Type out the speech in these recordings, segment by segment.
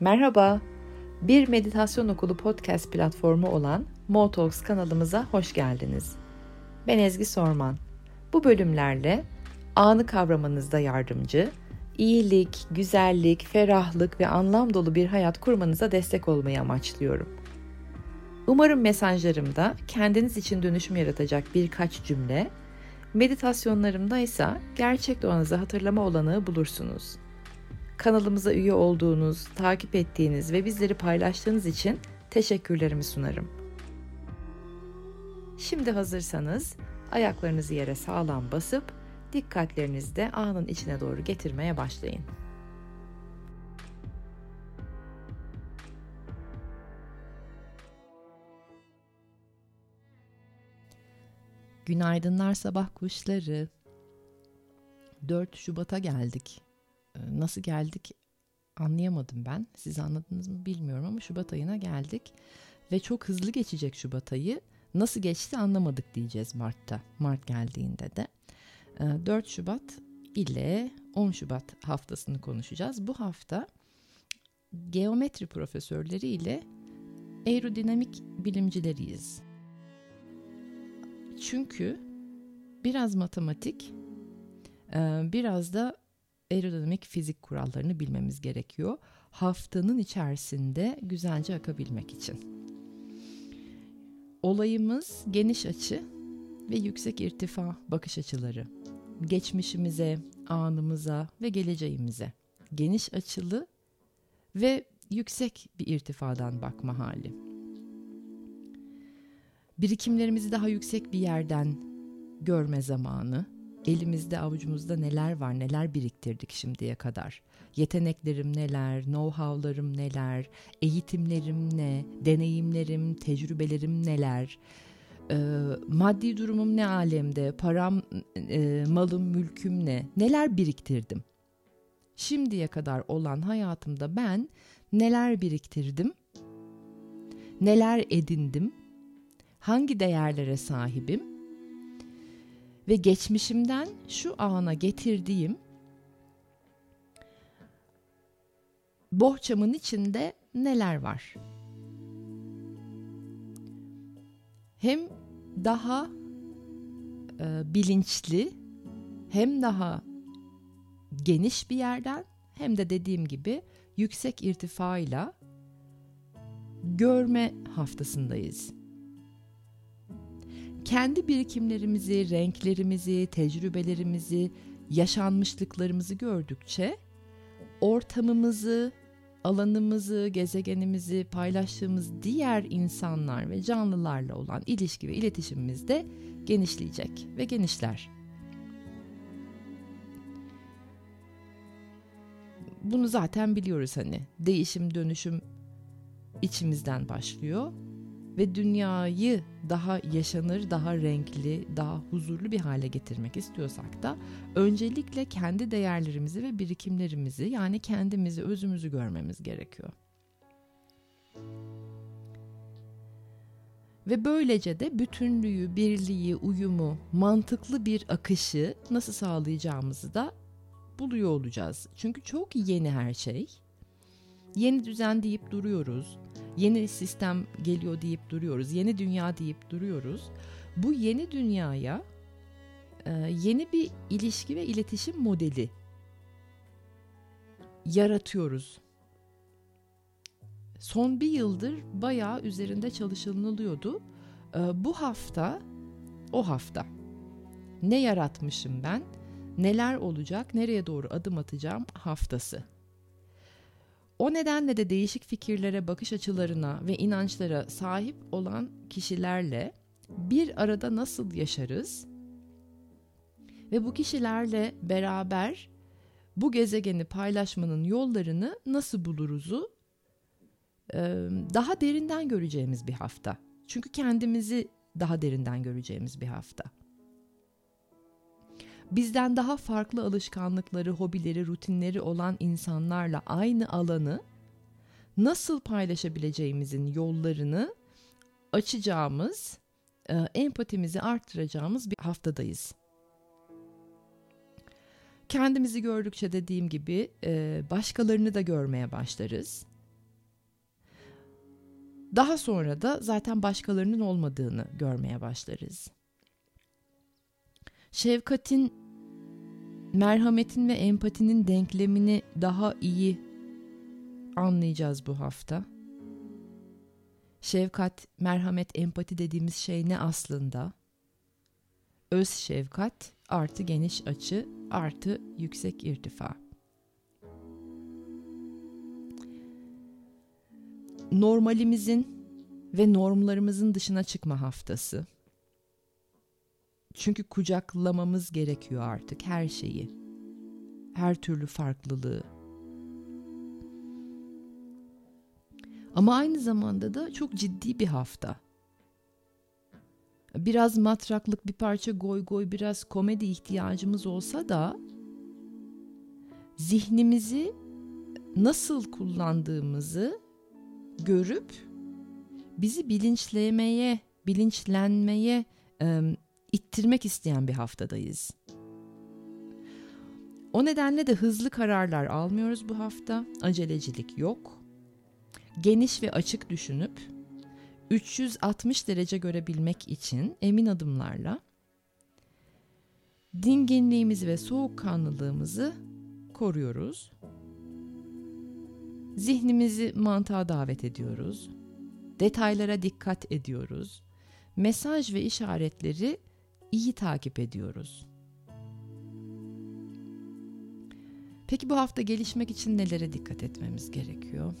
Merhaba, bir meditasyon okulu podcast platformu olan Motalks kanalımıza hoş geldiniz. Ben Ezgi Sorman. Bu bölümlerle anı kavramanızda yardımcı, iyilik, güzellik, ferahlık ve anlam dolu bir hayat kurmanıza destek olmayı amaçlıyorum. Umarım mesajlarımda kendiniz için dönüşüm yaratacak birkaç cümle, meditasyonlarımda ise gerçek doğanızı hatırlama olanağı bulursunuz. Kanalımıza üye olduğunuz, takip ettiğiniz ve bizleri paylaştığınız için teşekkürlerimi sunarım. Şimdi hazırsanız ayaklarınızı yere sağlam basıp dikkatlerinizi de anın içine doğru getirmeye başlayın. Günaydınlar sabah kuşları. 4 Şubat'a geldik. Ee, nasıl geldik anlayamadım ben. Siz anladınız mı bilmiyorum ama Şubat ayına geldik. Ve çok hızlı geçecek Şubat ayı. Nasıl geçti anlamadık diyeceğiz Mart'ta. Mart geldiğinde de. 4 ee, Şubat ile 10 Şubat haftasını konuşacağız. Bu hafta geometri profesörleri ile aerodinamik bilimcileriyiz. Çünkü biraz matematik, e, biraz da aerodinamik fizik kurallarını bilmemiz gerekiyor. Haftanın içerisinde güzelce akabilmek için. Olayımız geniş açı ve yüksek irtifa bakış açıları. Geçmişimize, anımıza ve geleceğimize. Geniş açılı ve yüksek bir irtifadan bakma hali. Birikimlerimizi daha yüksek bir yerden görme zamanı elimizde avucumuzda neler var, neler biriktirdik şimdiye kadar. Yeteneklerim neler, know-how'larım neler, eğitimlerim ne, deneyimlerim, tecrübelerim neler, e, maddi durumum ne alemde, param, e, malım, mülküm ne, neler biriktirdim. Şimdiye kadar olan hayatımda ben neler biriktirdim, neler edindim, hangi değerlere sahibim, ve geçmişimden şu ana getirdiğim bohçamın içinde neler var? Hem daha e, bilinçli hem daha geniş bir yerden hem de dediğim gibi yüksek irtifayla görme haftasındayız kendi birikimlerimizi, renklerimizi, tecrübelerimizi, yaşanmışlıklarımızı gördükçe ortamımızı, alanımızı, gezegenimizi paylaştığımız diğer insanlar ve canlılarla olan ilişki ve iletişimimiz de genişleyecek ve genişler. Bunu zaten biliyoruz hani. Değişim, dönüşüm içimizden başlıyor ve dünyayı daha yaşanır, daha renkli, daha huzurlu bir hale getirmek istiyorsak da öncelikle kendi değerlerimizi ve birikimlerimizi yani kendimizi, özümüzü görmemiz gerekiyor. Ve böylece de bütünlüğü, birliği, uyumu, mantıklı bir akışı nasıl sağlayacağımızı da buluyor olacağız. Çünkü çok yeni her şey. Yeni düzen deyip duruyoruz yeni sistem geliyor deyip duruyoruz. Yeni dünya deyip duruyoruz. Bu yeni dünyaya e, yeni bir ilişki ve iletişim modeli yaratıyoruz. Son bir yıldır bayağı üzerinde çalışılıyordu. E, bu hafta o hafta ne yaratmışım ben, neler olacak, nereye doğru adım atacağım haftası. O nedenle de değişik fikirlere, bakış açılarına ve inançlara sahip olan kişilerle bir arada nasıl yaşarız? Ve bu kişilerle beraber bu gezegeni paylaşmanın yollarını nasıl buluruzu daha derinden göreceğimiz bir hafta. Çünkü kendimizi daha derinden göreceğimiz bir hafta bizden daha farklı alışkanlıkları, hobileri, rutinleri olan insanlarla aynı alanı nasıl paylaşabileceğimizin yollarını açacağımız, e, empatimizi arttıracağımız bir haftadayız. Kendimizi gördükçe dediğim gibi e, başkalarını da görmeye başlarız. Daha sonra da zaten başkalarının olmadığını görmeye başlarız. Şefkatin, merhametin ve empatinin denklemini daha iyi anlayacağız bu hafta. Şefkat, merhamet, empati dediğimiz şey ne aslında? Öz şefkat artı geniş açı artı yüksek irtifa. Normalimizin ve normlarımızın dışına çıkma haftası. Çünkü kucaklamamız gerekiyor artık her şeyi. Her türlü farklılığı. Ama aynı zamanda da çok ciddi bir hafta. Biraz matraklık, bir parça goy goy, biraz komedi ihtiyacımız olsa da zihnimizi nasıl kullandığımızı görüp bizi bilinçlemeye, bilinçlenmeye e, ittirmek isteyen bir haftadayız. O nedenle de hızlı kararlar almıyoruz bu hafta. Acelecilik yok. Geniş ve açık düşünüp 360 derece görebilmek için emin adımlarla dinginliğimizi ve soğukkanlılığımızı koruyoruz. Zihnimizi mantığa davet ediyoruz. Detaylara dikkat ediyoruz. Mesaj ve işaretleri iyi takip ediyoruz. Peki bu hafta gelişmek için nelere dikkat etmemiz gerekiyor?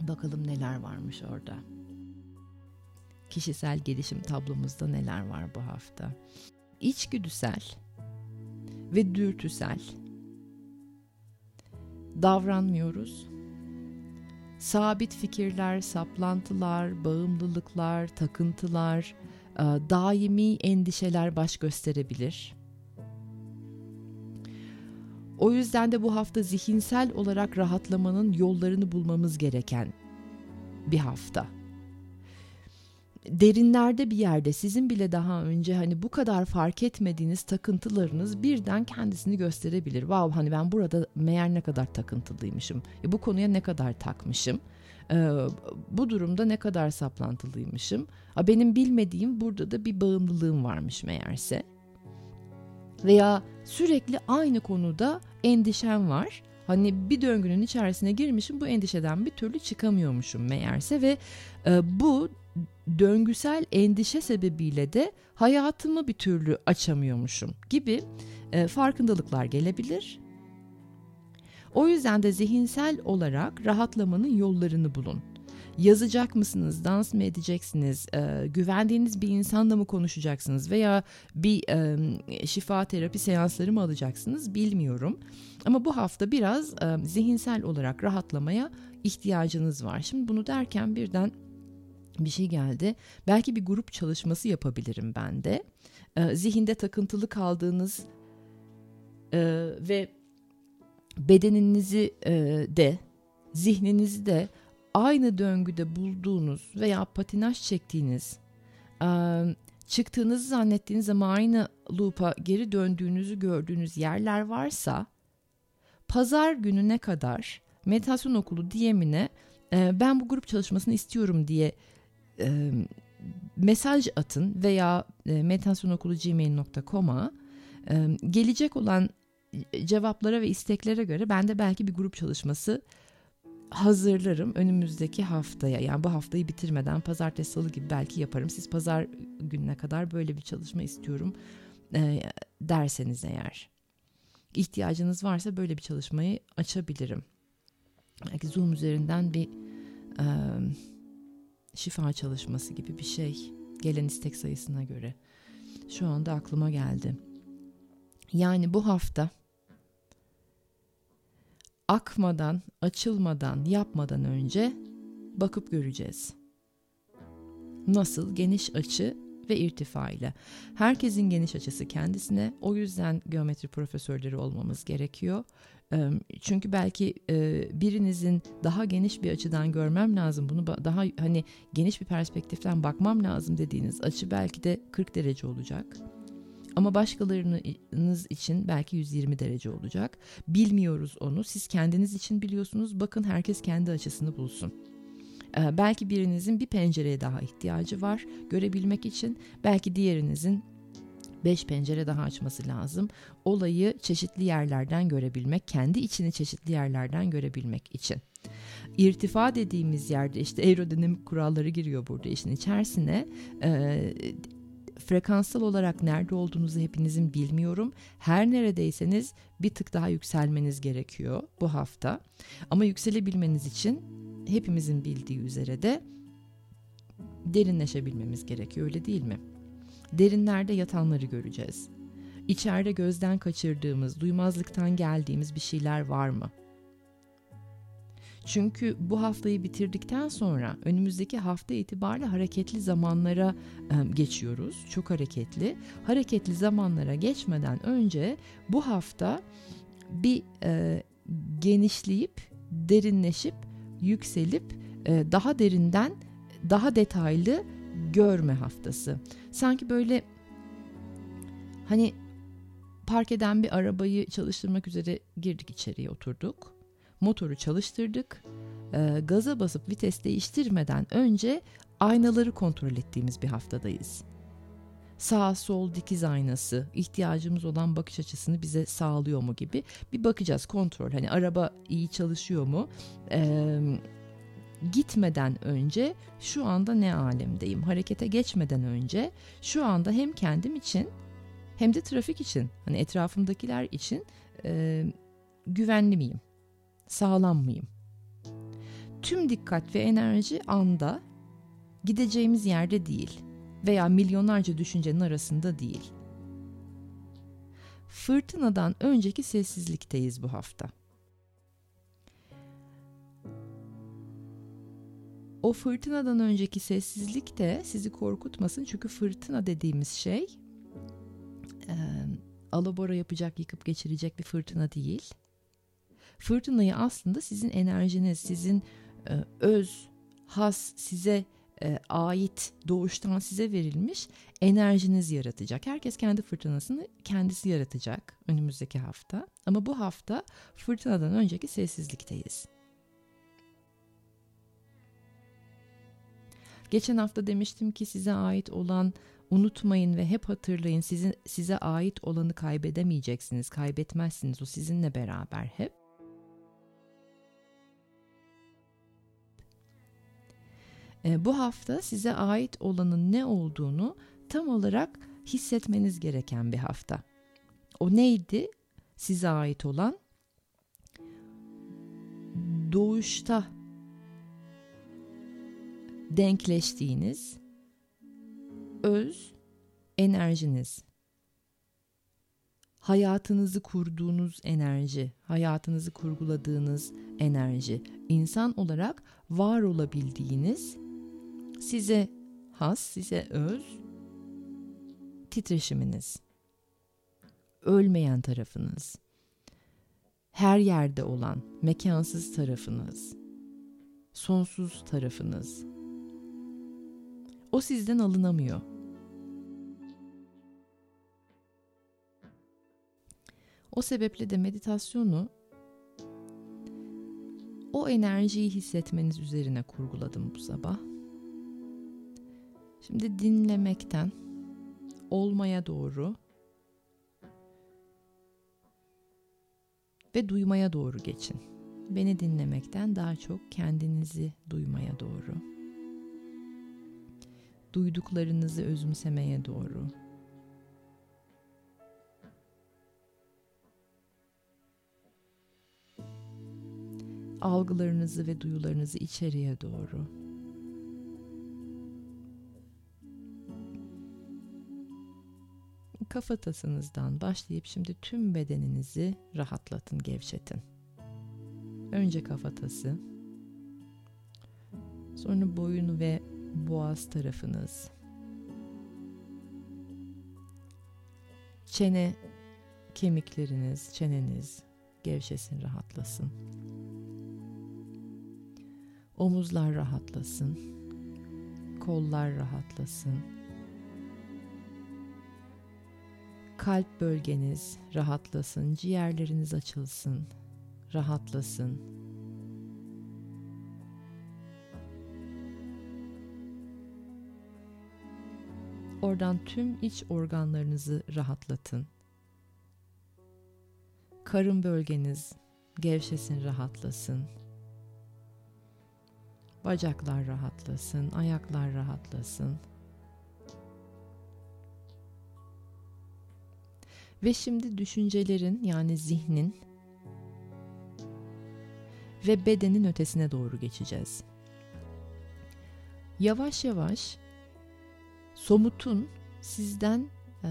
Bakalım neler varmış orada. Kişisel gelişim tablomuzda neler var bu hafta? İçgüdüsel ve dürtüsel davranmıyoruz. Sabit fikirler, saplantılar, bağımlılıklar, takıntılar, daimi endişeler baş gösterebilir. O yüzden de bu hafta zihinsel olarak rahatlamanın yollarını bulmamız gereken bir hafta. Derinlerde bir yerde sizin bile daha önce hani bu kadar fark etmediğiniz takıntılarınız birden kendisini gösterebilir. Wow hani ben burada meğer ne kadar takıntılıymışım. E, bu konuya ne kadar takmışım. E, bu durumda ne kadar saplantılıymışım. A, benim bilmediğim burada da bir bağımlılığım varmış meğerse veya sürekli aynı konuda endişem var. Hani bir döngünün içerisine girmişim bu endişeden bir türlü çıkamıyormuşum meğerse ve e, bu döngüsel endişe sebebiyle de hayatımı bir türlü açamıyormuşum gibi e, farkındalıklar gelebilir. O yüzden de zihinsel olarak rahatlamanın yollarını bulun. Yazacak mısınız, dans mı edeceksiniz, e, güvendiğiniz bir insanla mı konuşacaksınız veya bir e, şifa terapi seansları mı alacaksınız bilmiyorum. Ama bu hafta biraz e, zihinsel olarak rahatlamaya ihtiyacınız var. Şimdi bunu derken birden bir şey geldi. Belki bir grup çalışması yapabilirim ben de. E, zihinde takıntılı kaldığınız e, ve bedeninizi e, de zihninizi de aynı döngüde bulduğunuz veya patinaj çektiğiniz, çıktığınızı zannettiğiniz ama aynı loop'a geri döndüğünüzü gördüğünüz yerler varsa pazar gününe kadar meditasyon okulu DM'ine ben bu grup çalışmasını istiyorum diye mesaj atın veya meditasyonokulu.gmail.com'a gelecek olan cevaplara ve isteklere göre ben de belki bir grup çalışması hazırlarım önümüzdeki haftaya. Yani bu haftayı bitirmeden pazartesi salı gibi belki yaparım. Siz pazar gününe kadar böyle bir çalışma istiyorum e, derseniz eğer. ihtiyacınız varsa böyle bir çalışmayı açabilirim. Belki Zoom üzerinden bir e, şifa çalışması gibi bir şey. Gelen istek sayısına göre. Şu anda aklıma geldi. Yani bu hafta akmadan, açılmadan, yapmadan önce bakıp göreceğiz. Nasıl? Geniş açı ve irtifa ile. Herkesin geniş açısı kendisine. O yüzden geometri profesörleri olmamız gerekiyor. Çünkü belki birinizin daha geniş bir açıdan görmem lazım. Bunu daha hani geniş bir perspektiften bakmam lazım dediğiniz açı belki de 40 derece olacak ama başkalarınız için belki 120 derece olacak. Bilmiyoruz onu. Siz kendiniz için biliyorsunuz. Bakın herkes kendi açısını bulsun. Ee, belki birinizin bir pencereye daha ihtiyacı var görebilmek için. Belki diğerinizin beş pencere daha açması lazım. Olayı çeşitli yerlerden görebilmek, kendi içini çeşitli yerlerden görebilmek için. İrtifa dediğimiz yerde işte aerodinamik kuralları giriyor burada işin içerisine. Ee, frekansal olarak nerede olduğunuzu hepinizin bilmiyorum. Her neredeyseniz bir tık daha yükselmeniz gerekiyor bu hafta. Ama yükselebilmeniz için hepimizin bildiği üzere de derinleşebilmemiz gerekiyor öyle değil mi? Derinlerde yatanları göreceğiz. İçeride gözden kaçırdığımız, duymazlıktan geldiğimiz bir şeyler var mı? Çünkü bu haftayı bitirdikten sonra önümüzdeki hafta itibariyle hareketli zamanlara geçiyoruz. Çok hareketli. Hareketli zamanlara geçmeden önce bu hafta bir e, genişleyip, derinleşip, yükselip e, daha derinden daha detaylı görme haftası. Sanki böyle hani park eden bir arabayı çalıştırmak üzere girdik içeriye oturduk motoru çalıştırdık. E, gaza basıp vites değiştirmeden önce aynaları kontrol ettiğimiz bir haftadayız. Sağ sol dikiz aynası ihtiyacımız olan bakış açısını bize sağlıyor mu gibi bir bakacağız kontrol. Hani araba iyi çalışıyor mu? Ee, gitmeden önce şu anda ne alemdeyim? Harekete geçmeden önce şu anda hem kendim için hem de trafik için hani etrafımdakiler için e, güvenli miyim? Sağlam mıyım? Tüm dikkat ve enerji anda gideceğimiz yerde değil veya milyonlarca düşüncenin arasında değil. Fırtınadan önceki sessizlikteyiz bu hafta. O fırtınadan önceki sessizlik de sizi korkutmasın çünkü fırtına dediğimiz şey e, alabora yapacak, yıkıp geçirecek bir fırtına değil Fırtınayı aslında sizin enerjiniz, sizin e, öz, has, size e, ait, doğuştan size verilmiş enerjiniz yaratacak. Herkes kendi fırtınasını kendisi yaratacak önümüzdeki hafta. Ama bu hafta fırtınadan önceki sessizlikteyiz. Geçen hafta demiştim ki size ait olan unutmayın ve hep hatırlayın sizin size ait olanı kaybedemeyeceksiniz, kaybetmezsiniz. O sizinle beraber hep. Bu hafta size ait olanın ne olduğunu tam olarak hissetmeniz gereken bir hafta. O neydi? Size ait olan doğuşta denkleştiğiniz öz enerjiniz. Hayatınızı kurduğunuz enerji, hayatınızı kurguladığınız enerji, insan olarak var olabildiğiniz size has, size öz titreşiminiz. Ölmeyen tarafınız. Her yerde olan mekansız tarafınız. Sonsuz tarafınız. O sizden alınamıyor. O sebeple de meditasyonu o enerjiyi hissetmeniz üzerine kurguladım bu sabah. Şimdi dinlemekten olmaya doğru ve duymaya doğru geçin. Beni dinlemekten daha çok kendinizi duymaya doğru. Duyduklarınızı özümsemeye doğru. Algılarınızı ve duyularınızı içeriye doğru. Kafatasınızdan başlayıp şimdi tüm bedeninizi rahatlatın, gevşetin. Önce kafatası, sonra boyun ve boğaz tarafınız, çene kemikleriniz, çeneniz gevşesin, rahatlasın. Omuzlar rahatlasın, kollar rahatlasın kalp bölgeniz rahatlasın, ciğerleriniz açılsın, rahatlasın. Oradan tüm iç organlarınızı rahatlatın. Karın bölgeniz gevşesin, rahatlasın. Bacaklar rahatlasın, ayaklar rahatlasın. Ve şimdi düşüncelerin yani zihnin ve bedenin ötesine doğru geçeceğiz. Yavaş yavaş somutun sizden e,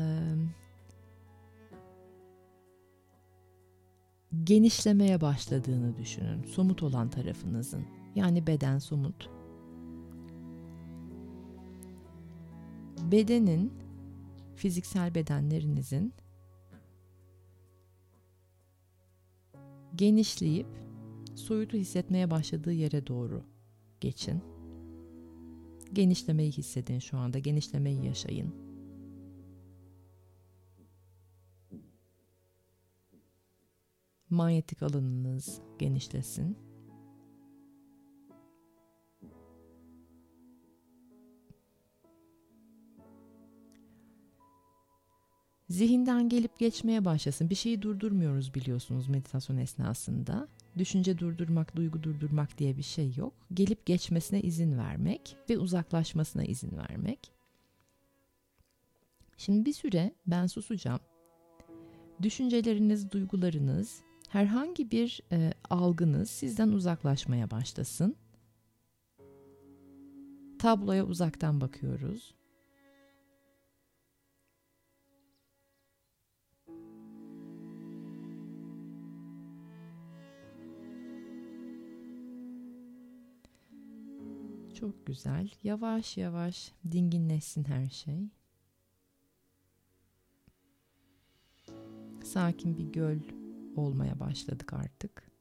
genişlemeye başladığını düşünün. Somut olan tarafınızın. Yani beden somut. Bedenin, fiziksel bedenlerinizin genişleyip soyutu hissetmeye başladığı yere doğru geçin. Genişlemeyi hissedin şu anda. Genişlemeyi yaşayın. Manyetik alanınız genişlesin. Zihinden gelip geçmeye başlasın. Bir şeyi durdurmuyoruz biliyorsunuz meditasyon esnasında. Düşünce durdurmak, duygu durdurmak diye bir şey yok. Gelip geçmesine izin vermek ve uzaklaşmasına izin vermek. Şimdi bir süre ben susacağım. Düşünceleriniz, duygularınız, herhangi bir e, algınız sizden uzaklaşmaya başlasın. Tabloya uzaktan bakıyoruz. Çok güzel. Yavaş yavaş dinginleşsin her şey. Sakin bir göl olmaya başladık artık.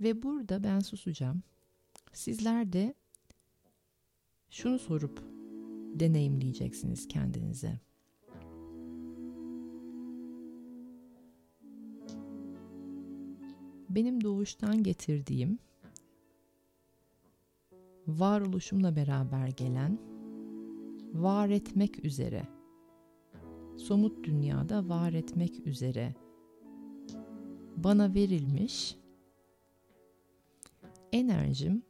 Ve burada ben susacağım. Sizler de şunu sorup deneyimleyeceksiniz kendinize. Benim doğuştan getirdiğim varoluşumla beraber gelen var etmek üzere somut dünyada var etmek üzere bana verilmiş enerjim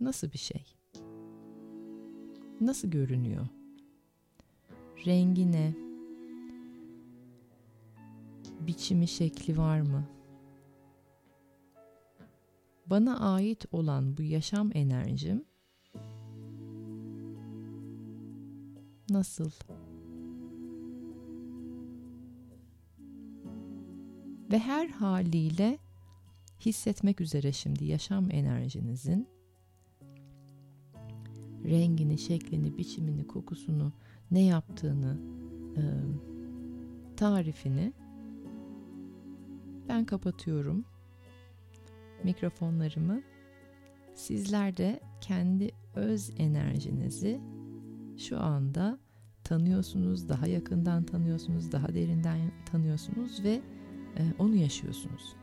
nasıl bir şey? Nasıl görünüyor? Rengi ne? Biçimi şekli var mı? Bana ait olan bu yaşam enerjim nasıl? Ve her haliyle hissetmek üzere şimdi yaşam enerjinizin rengini, şeklini, biçimini, kokusunu, ne yaptığını, tarifini ben kapatıyorum mikrofonlarımı. Sizler de kendi öz enerjinizi şu anda tanıyorsunuz, daha yakından tanıyorsunuz, daha derinden tanıyorsunuz ve e, onu yaşıyorsunuz.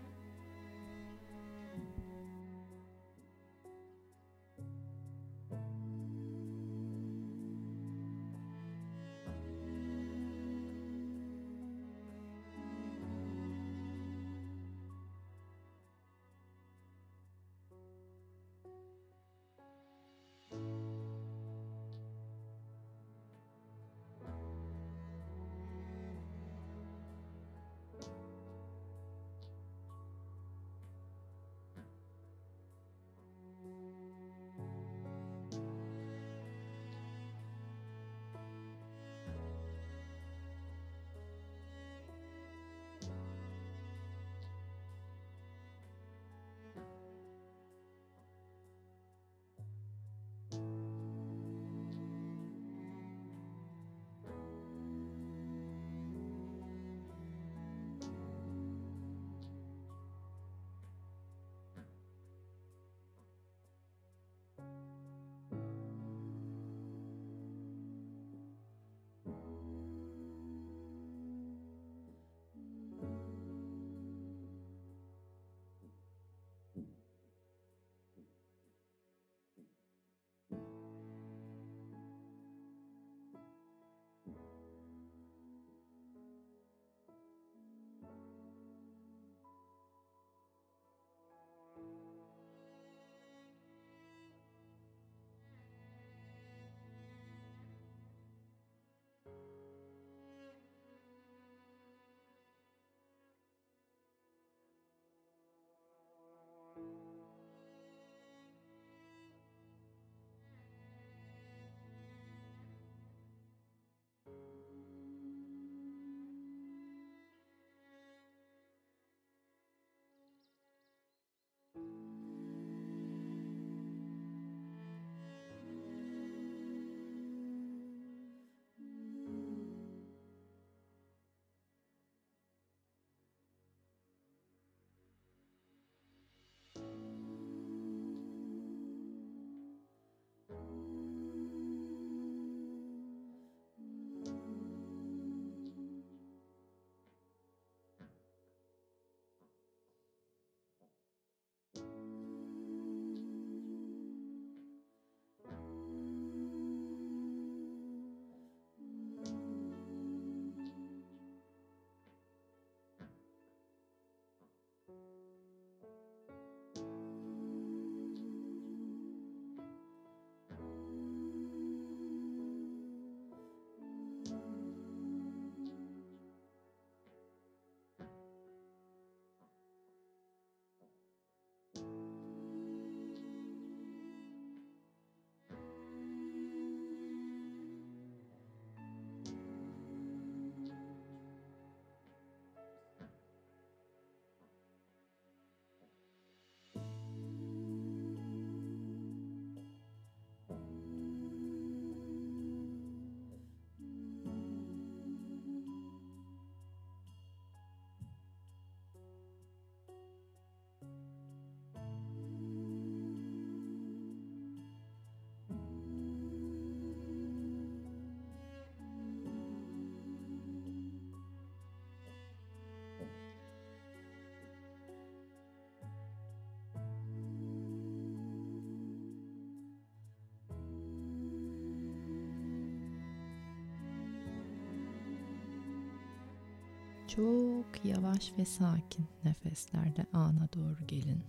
Çok yavaş ve sakin nefeslerle ana doğru gelin.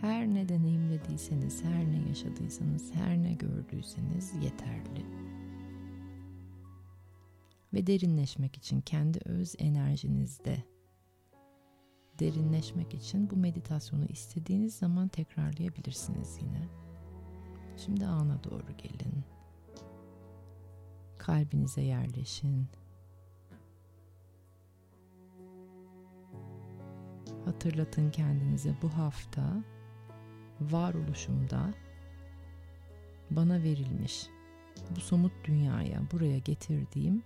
Her ne deneyimlediyseniz, her ne yaşadıysanız, her ne gördüyseniz yeterli. Ve derinleşmek için kendi öz enerjinizde derinleşmek için bu meditasyonu istediğiniz zaman tekrarlayabilirsiniz yine. Şimdi ana doğru gelin. Kalbinize yerleşin. Hatırlatın kendinize bu hafta varoluşumda bana verilmiş bu somut dünyaya buraya getirdiğim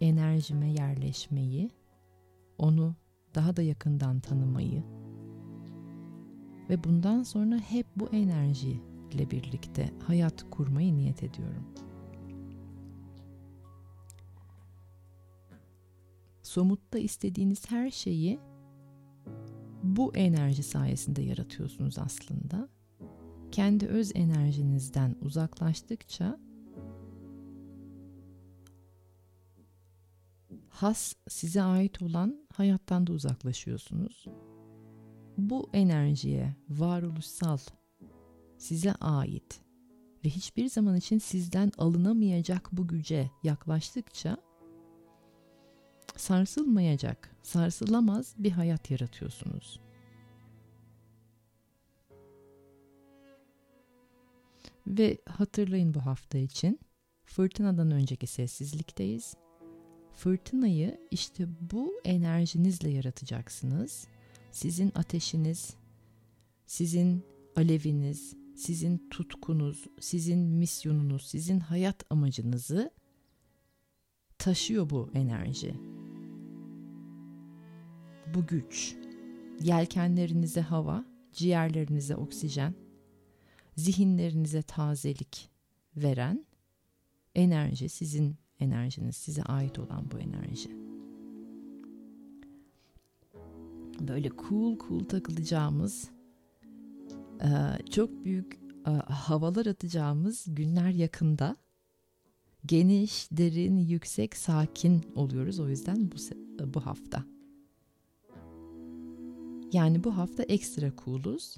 enerjime yerleşmeyi, onu daha da yakından tanımayı ve bundan sonra hep bu enerjiyle birlikte hayat kurmayı niyet ediyorum. Somutta istediğiniz her şeyi bu enerji sayesinde yaratıyorsunuz aslında. Kendi öz enerjinizden uzaklaştıkça has size ait olan hayattan da uzaklaşıyorsunuz. Bu enerjiye varoluşsal size ait ve hiçbir zaman için sizden alınamayacak bu güce yaklaştıkça sarsılmayacak, sarsılamaz bir hayat yaratıyorsunuz. Ve hatırlayın bu hafta için fırtınadan önceki sessizlikteyiz. Fırtınayı işte bu enerjinizle yaratacaksınız. Sizin ateşiniz, sizin aleviniz, sizin tutkunuz, sizin misyonunuz, sizin hayat amacınızı taşıyor bu enerji bu güç, yelkenlerinize hava, ciğerlerinize oksijen, zihinlerinize tazelik veren enerji sizin enerjiniz, size ait olan bu enerji. Böyle cool cool takılacağımız, çok büyük havalar atacağımız günler yakında. Geniş, derin, yüksek, sakin oluyoruz o yüzden bu bu hafta. Yani bu hafta ekstra cool'uz.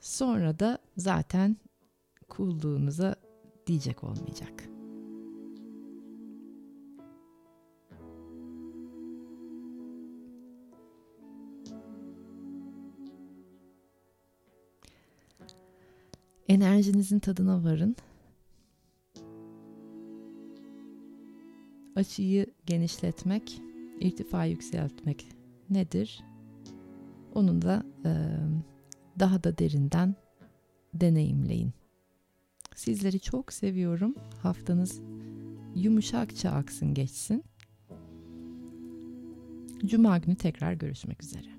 Sonra da zaten cool'luğunuza diyecek olmayacak. Enerjinizin tadına varın. Açıyı genişletmek irtifa yükseltmek nedir? Onu da e, daha da derinden deneyimleyin. Sizleri çok seviyorum. Haftanız yumuşakça aksın geçsin. Cuma günü tekrar görüşmek üzere.